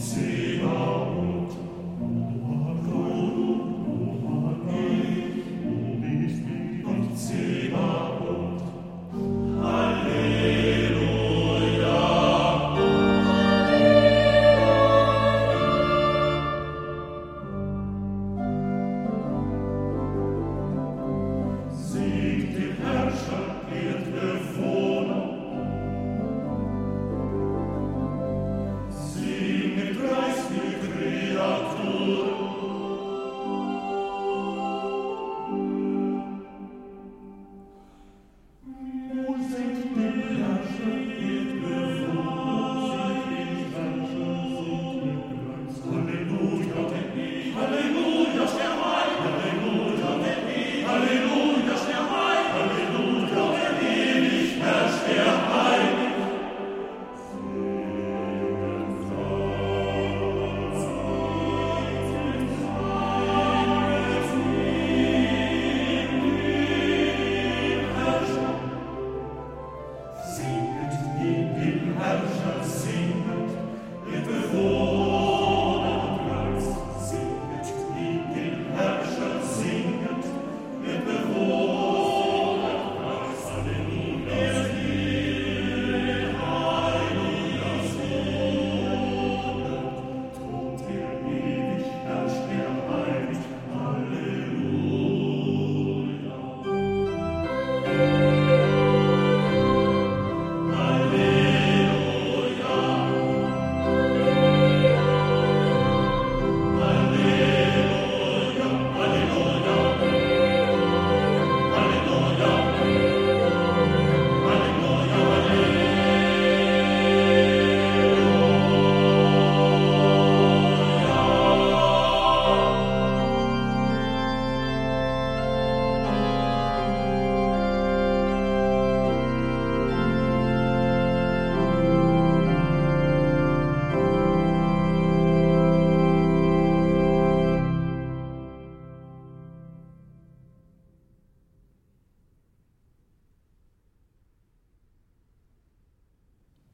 see.